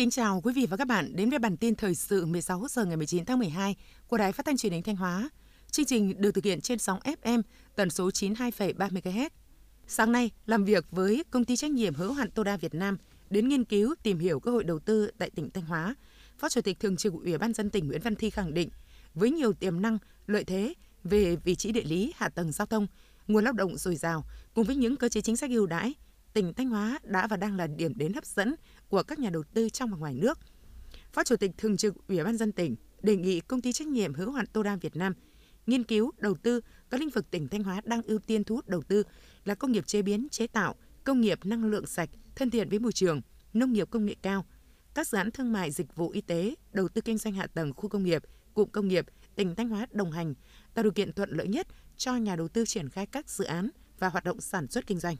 kính chào quý vị và các bạn đến với bản tin thời sự 16 giờ ngày 19 tháng 12 của Đài Phát thanh Truyền hình Thanh Hóa. Chương trình được thực hiện trên sóng FM tần số 92,3 MHz. Sáng nay, làm việc với công ty trách nhiệm hữu hạn Toda Việt Nam đến nghiên cứu tìm hiểu cơ hội đầu tư tại tỉnh Thanh Hóa, Phó Chủ tịch Thường trực Ủy ban dân tỉnh Nguyễn Văn Thi khẳng định, với nhiều tiềm năng, lợi thế về vị trí địa lý, hạ tầng giao thông, nguồn lao động dồi dào cùng với những cơ chế chính sách ưu đãi, tỉnh Thanh Hóa đã và đang là điểm đến hấp dẫn của các nhà đầu tư trong và ngoài nước. Phó Chủ tịch Thường trực Ủy ban dân tỉnh đề nghị công ty trách nhiệm hữu hạn Toda Việt Nam nghiên cứu đầu tư các lĩnh vực tỉnh Thanh Hóa đang ưu tiên thu hút đầu tư là công nghiệp chế biến, chế tạo, công nghiệp năng lượng sạch, thân thiện với môi trường, nông nghiệp công nghệ cao, các dự án thương mại dịch vụ y tế, đầu tư kinh doanh hạ tầng khu công nghiệp, cụm công nghiệp, tỉnh Thanh Hóa đồng hành, tạo điều kiện thuận lợi nhất cho nhà đầu tư triển khai các dự án và hoạt động sản xuất kinh doanh.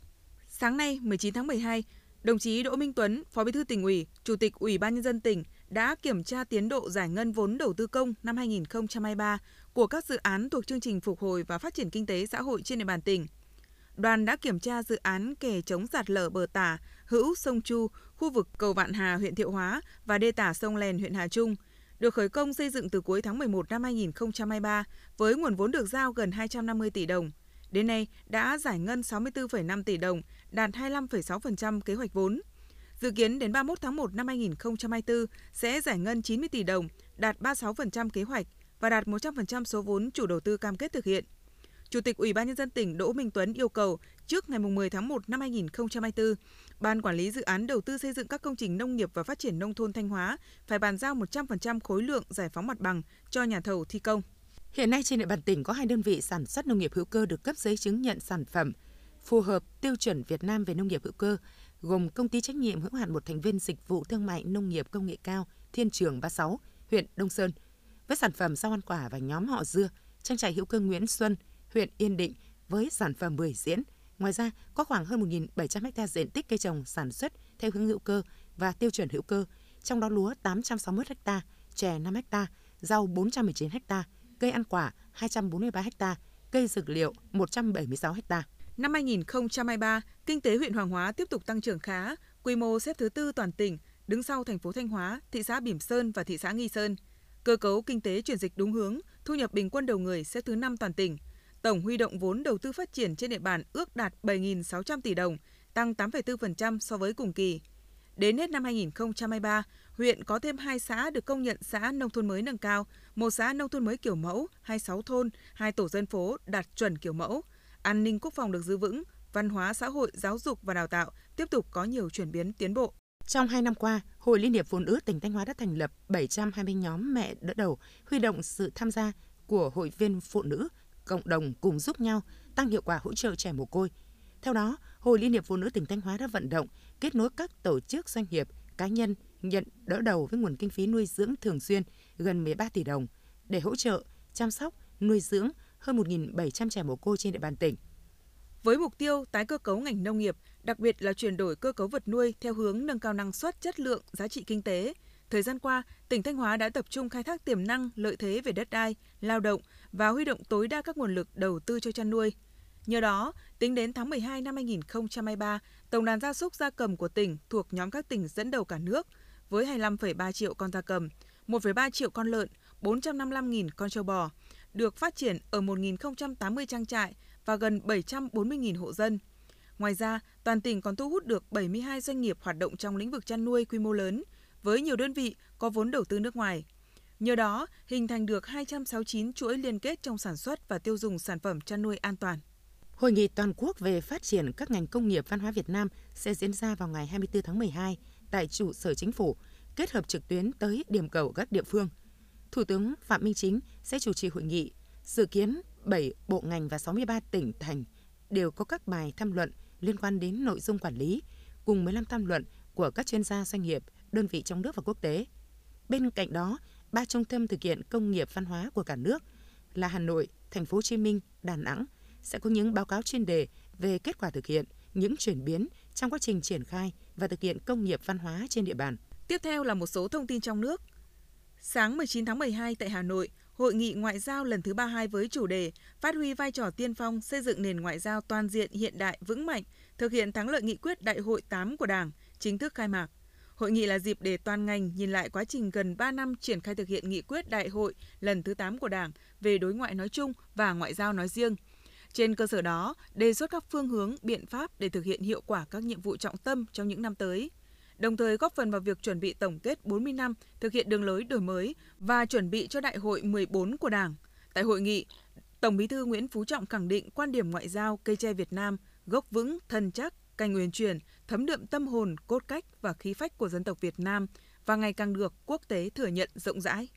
Sáng nay, 19 tháng 12, đồng chí Đỗ Minh Tuấn, Phó Bí thư tỉnh ủy, Chủ tịch Ủy ban nhân dân tỉnh đã kiểm tra tiến độ giải ngân vốn đầu tư công năm 2023 của các dự án thuộc chương trình phục hồi và phát triển kinh tế xã hội trên địa bàn tỉnh. Đoàn đã kiểm tra dự án kè chống sạt lở bờ tả, hữu sông Chu, khu vực cầu Vạn Hà, huyện Thiệu Hóa và đê tả sông Lèn, huyện Hà Trung, được khởi công xây dựng từ cuối tháng 11 năm 2023 với nguồn vốn được giao gần 250 tỷ đồng. Đến nay đã giải ngân 64,5 tỷ đồng, đạt 25,6% kế hoạch vốn. Dự kiến đến 31 tháng 1 năm 2024 sẽ giải ngân 90 tỷ đồng, đạt 36% kế hoạch và đạt 100% số vốn chủ đầu tư cam kết thực hiện. Chủ tịch Ủy ban nhân dân tỉnh Đỗ Minh Tuấn yêu cầu trước ngày 10 tháng 1 năm 2024, Ban quản lý dự án đầu tư xây dựng các công trình nông nghiệp và phát triển nông thôn Thanh Hóa phải bàn giao 100% khối lượng giải phóng mặt bằng cho nhà thầu thi công. Hiện nay trên địa bàn tỉnh có hai đơn vị sản xuất nông nghiệp hữu cơ được cấp giấy chứng nhận sản phẩm phù hợp tiêu chuẩn Việt Nam về nông nghiệp hữu cơ, gồm công ty trách nhiệm hữu hạn một thành viên dịch vụ thương mại nông nghiệp công nghệ cao Thiên Trường 36, huyện Đông Sơn, với sản phẩm rau ăn quả và nhóm họ dưa, trang trại hữu cơ Nguyễn Xuân, huyện Yên Định với sản phẩm bưởi diễn. Ngoài ra, có khoảng hơn 1.700 ha diện tích cây trồng sản xuất theo hướng hữu cơ và tiêu chuẩn hữu cơ, trong đó lúa 861 ha, chè 5 ha, rau 419 ha, cây ăn quả 243 ha, cây dược liệu 176 ha. Năm 2023, kinh tế huyện Hoàng Hóa tiếp tục tăng trưởng khá, quy mô xếp thứ tư toàn tỉnh, đứng sau thành phố Thanh Hóa, thị xã Bỉm Sơn và thị xã Nghi Sơn. Cơ cấu kinh tế chuyển dịch đúng hướng, thu nhập bình quân đầu người xếp thứ 5 toàn tỉnh. Tổng huy động vốn đầu tư phát triển trên địa bàn ước đạt 7.600 tỷ đồng, tăng 8,4% so với cùng kỳ. Đến hết năm 2023, huyện có thêm 2 xã được công nhận xã nông thôn mới nâng cao, một xã nông thôn mới kiểu mẫu, 26 thôn, 2 tổ dân phố đạt chuẩn kiểu mẫu. An ninh quốc phòng được giữ vững, văn hóa xã hội, giáo dục và đào tạo tiếp tục có nhiều chuyển biến tiến bộ. Trong 2 năm qua, Hội Liên hiệp Phụ nữ tỉnh Thanh Hóa đã thành lập 720 nhóm mẹ đỡ đầu, huy động sự tham gia của hội viên phụ nữ, cộng đồng cùng giúp nhau tăng hiệu quả hỗ trợ trẻ mồ côi. Theo đó, Hội Liên hiệp Phụ nữ tỉnh Thanh Hóa đã vận động kết nối các tổ chức doanh nghiệp, cá nhân nhận đỡ đầu với nguồn kinh phí nuôi dưỡng thường xuyên gần 13 tỷ đồng để hỗ trợ, chăm sóc, nuôi dưỡng hơn 1.700 trẻ mồ côi trên địa bàn tỉnh. Với mục tiêu tái cơ cấu ngành nông nghiệp, đặc biệt là chuyển đổi cơ cấu vật nuôi theo hướng nâng cao năng suất, chất lượng, giá trị kinh tế, thời gian qua, tỉnh Thanh Hóa đã tập trung khai thác tiềm năng, lợi thế về đất đai, lao động và huy động tối đa các nguồn lực đầu tư cho chăn nuôi. Nhờ đó, tính đến tháng 12 năm 2023, tổng đàn gia súc gia cầm của tỉnh thuộc nhóm các tỉnh dẫn đầu cả nước với 25,3 triệu con gia cầm, 1,3 triệu con lợn, 455.000 con trâu bò, được phát triển ở 1.080 trang trại và gần 740.000 hộ dân. Ngoài ra, toàn tỉnh còn thu hút được 72 doanh nghiệp hoạt động trong lĩnh vực chăn nuôi quy mô lớn, với nhiều đơn vị có vốn đầu tư nước ngoài. Nhờ đó, hình thành được 269 chuỗi liên kết trong sản xuất và tiêu dùng sản phẩm chăn nuôi an toàn. Hội nghị toàn quốc về phát triển các ngành công nghiệp văn hóa Việt Nam sẽ diễn ra vào ngày 24 tháng 12 tại trụ sở chính phủ, kết hợp trực tuyến tới điểm cầu các địa phương. Thủ tướng Phạm Minh Chính sẽ chủ trì hội nghị. Dự kiến 7 bộ ngành và 63 tỉnh thành đều có các bài tham luận liên quan đến nội dung quản lý, cùng 15 tham luận của các chuyên gia doanh nghiệp, đơn vị trong nước và quốc tế. Bên cạnh đó, ba trung tâm thực hiện công nghiệp văn hóa của cả nước là Hà Nội, Thành phố Hồ Chí Minh, Đà Nẵng sẽ có những báo cáo chuyên đề về kết quả thực hiện, những chuyển biến trong quá trình triển khai và thực hiện công nghiệp văn hóa trên địa bàn. Tiếp theo là một số thông tin trong nước. Sáng 19 tháng 12 tại Hà Nội, Hội nghị ngoại giao lần thứ 32 với chủ đề Phát huy vai trò tiên phong xây dựng nền ngoại giao toàn diện hiện đại vững mạnh, thực hiện thắng lợi nghị quyết Đại hội 8 của Đảng chính thức khai mạc. Hội nghị là dịp để toàn ngành nhìn lại quá trình gần 3 năm triển khai thực hiện nghị quyết đại hội lần thứ 8 của Đảng về đối ngoại nói chung và ngoại giao nói riêng. Trên cơ sở đó, đề xuất các phương hướng, biện pháp để thực hiện hiệu quả các nhiệm vụ trọng tâm trong những năm tới đồng thời góp phần vào việc chuẩn bị tổng kết 40 năm thực hiện đường lối đổi mới và chuẩn bị cho Đại hội 14 của Đảng. Tại hội nghị, Tổng Bí thư Nguyễn Phú Trọng khẳng định quan điểm ngoại giao cây tre Việt Nam gốc vững, thân chắc, cành uyển chuyển, thấm đượm tâm hồn, cốt cách và khí phách của dân tộc Việt Nam và ngày càng được quốc tế thừa nhận rộng rãi.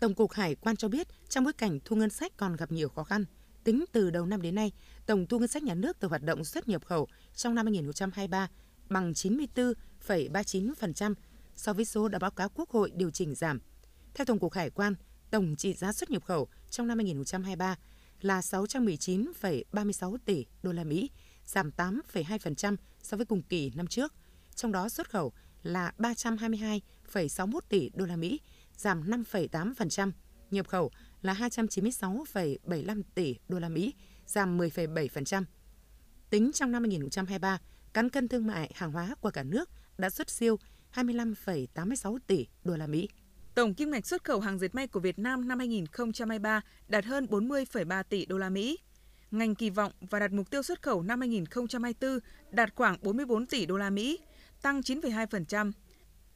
Tổng cục Hải quan cho biết, trong bối cảnh thu ngân sách còn gặp nhiều khó khăn, tính từ đầu năm đến nay, tổng thu ngân sách nhà nước từ hoạt động xuất nhập khẩu trong năm 2023 bằng 94,39% so với số đã báo cáo Quốc hội điều chỉnh giảm. Theo Tổng cục Hải quan, tổng trị giá xuất nhập khẩu trong năm 2023 là 619,36 tỷ đô la Mỹ, giảm 8,2% so với cùng kỳ năm trước. Trong đó xuất khẩu là 322,61 tỷ đô la Mỹ, giảm 5,8%, nhập khẩu là 296,75 tỷ đô la Mỹ, giảm 10,7%. Tính trong năm 2023, cán cân thương mại hàng hóa của cả nước đã xuất siêu 25,86 tỷ đô la Mỹ. Tổng kim ngạch xuất khẩu hàng dệt may của Việt Nam năm 2023 đạt hơn 40,3 tỷ đô la Mỹ. Ngành kỳ vọng và đặt mục tiêu xuất khẩu năm 2024 đạt khoảng 44 tỷ đô la Mỹ, tăng 9,2%.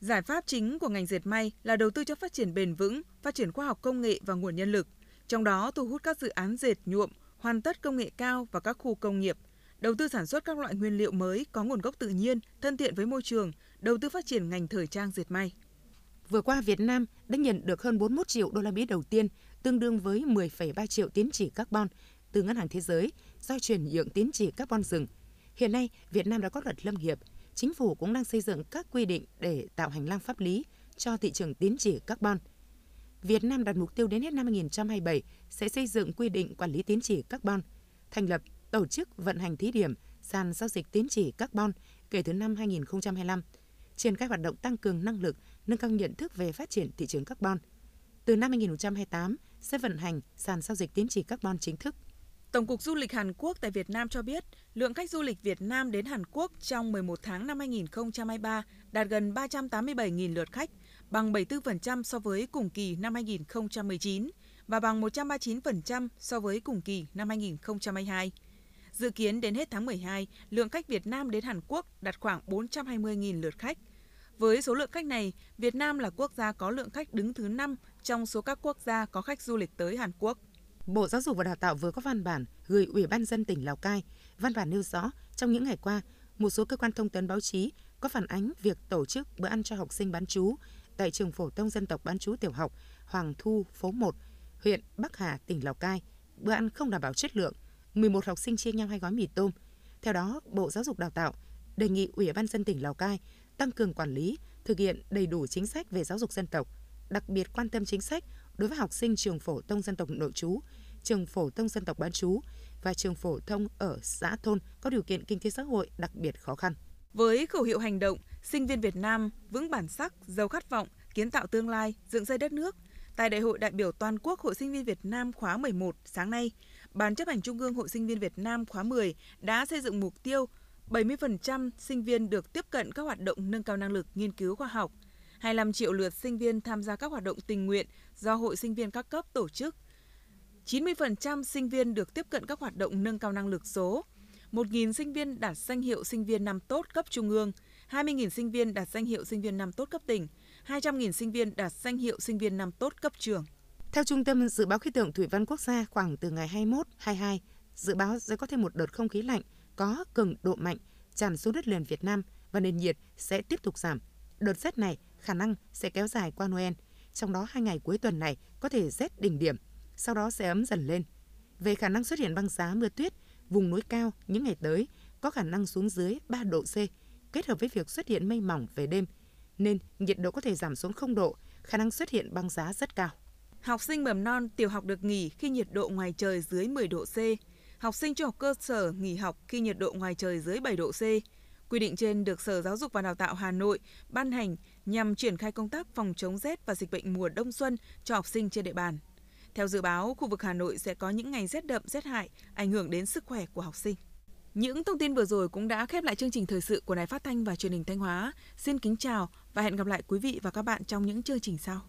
Giải pháp chính của ngành dệt may là đầu tư cho phát triển bền vững, phát triển khoa học công nghệ và nguồn nhân lực, trong đó thu hút các dự án dệt nhuộm, hoàn tất công nghệ cao và các khu công nghiệp – đầu tư sản xuất các loại nguyên liệu mới có nguồn gốc tự nhiên, thân thiện với môi trường, đầu tư phát triển ngành thời trang dệt may. Vừa qua, Việt Nam đã nhận được hơn 41 triệu đô la Mỹ đầu tiên, tương đương với 10,3 triệu tín chỉ carbon từ Ngân hàng Thế giới do chuyển nhượng tín chỉ carbon rừng. Hiện nay, Việt Nam đã có luật lâm nghiệp, chính phủ cũng đang xây dựng các quy định để tạo hành lang pháp lý cho thị trường tín chỉ carbon. Việt Nam đặt mục tiêu đến hết năm 2027 sẽ xây dựng quy định quản lý tín chỉ carbon, thành lập tổ chức vận hành thí điểm sàn giao dịch tín chỉ carbon kể từ năm 2025, triển khai hoạt động tăng cường năng lực, nâng cao nhận thức về phát triển thị trường carbon. Từ năm 2028 sẽ vận hành sàn giao dịch tín chỉ carbon chính thức. Tổng cục Du lịch Hàn Quốc tại Việt Nam cho biết, lượng khách du lịch Việt Nam đến Hàn Quốc trong 11 tháng năm 2023 đạt gần 387.000 lượt khách, bằng 74% so với cùng kỳ năm 2019 và bằng 139% so với cùng kỳ năm 2022. Dự kiến đến hết tháng 12, lượng khách Việt Nam đến Hàn Quốc đạt khoảng 420.000 lượt khách. Với số lượng khách này, Việt Nam là quốc gia có lượng khách đứng thứ 5 trong số các quốc gia có khách du lịch tới Hàn Quốc. Bộ Giáo dục và Đào tạo vừa có văn bản gửi Ủy ban dân tỉnh Lào Cai. Văn bản nêu rõ, trong những ngày qua, một số cơ quan thông tấn báo chí có phản ánh việc tổ chức bữa ăn cho học sinh bán chú tại trường phổ thông dân tộc bán chú tiểu học Hoàng Thu, phố 1, huyện Bắc Hà, tỉnh Lào Cai. Bữa ăn không đảm bảo chất lượng, 11 học sinh chia nhau hai gói mì tôm. Theo đó, Bộ Giáo dục Đào tạo đề nghị Ủy ban dân tỉnh Lào Cai tăng cường quản lý, thực hiện đầy đủ chính sách về giáo dục dân tộc, đặc biệt quan tâm chính sách đối với học sinh trường phổ thông dân tộc nội trú, trường phổ thông dân tộc bán trú và trường phổ thông ở xã thôn có điều kiện kinh tế xã hội đặc biệt khó khăn. Với khẩu hiệu hành động, sinh viên Việt Nam vững bản sắc, giàu khát vọng, kiến tạo tương lai, dựng xây đất nước, tại Đại hội đại biểu toàn quốc Hội sinh viên Việt Nam khóa 11 sáng nay, Ban chấp hành Trung ương Hội sinh viên Việt Nam khóa 10 đã xây dựng mục tiêu 70% sinh viên được tiếp cận các hoạt động nâng cao năng lực nghiên cứu khoa học, 25 triệu lượt sinh viên tham gia các hoạt động tình nguyện do Hội sinh viên các cấp tổ chức, 90% sinh viên được tiếp cận các hoạt động nâng cao năng lực số, 1.000 sinh viên đạt danh hiệu sinh viên năm tốt cấp trung ương, 20.000 sinh viên đạt danh hiệu sinh viên năm tốt cấp tỉnh, 200.000 sinh viên đạt danh hiệu sinh viên năm tốt cấp trường. Theo Trung tâm Dự báo Khí tượng Thủy văn Quốc gia, khoảng từ ngày 21-22, dự báo sẽ có thêm một đợt không khí lạnh có cường độ mạnh tràn xuống đất liền Việt Nam và nền nhiệt sẽ tiếp tục giảm. Đợt rét này khả năng sẽ kéo dài qua Noel, trong đó hai ngày cuối tuần này có thể rét đỉnh điểm, sau đó sẽ ấm dần lên. Về khả năng xuất hiện băng giá mưa tuyết, vùng núi cao những ngày tới có khả năng xuống dưới 3 độ C, kết hợp với việc xuất hiện mây mỏng về đêm, nên nhiệt độ có thể giảm xuống 0 độ, khả năng xuất hiện băng giá rất cao. Học sinh mầm non tiểu học được nghỉ khi nhiệt độ ngoài trời dưới 10 độ C. Học sinh trung học cơ sở nghỉ học khi nhiệt độ ngoài trời dưới 7 độ C. Quy định trên được Sở Giáo dục và Đào tạo Hà Nội ban hành nhằm triển khai công tác phòng chống rét và dịch bệnh mùa đông xuân cho học sinh trên địa bàn. Theo dự báo, khu vực Hà Nội sẽ có những ngày rét đậm rét hại, ảnh hưởng đến sức khỏe của học sinh. Những thông tin vừa rồi cũng đã khép lại chương trình thời sự của Đài Phát thanh và Truyền hình Thanh Hóa. Xin kính chào và hẹn gặp lại quý vị và các bạn trong những chương trình sau.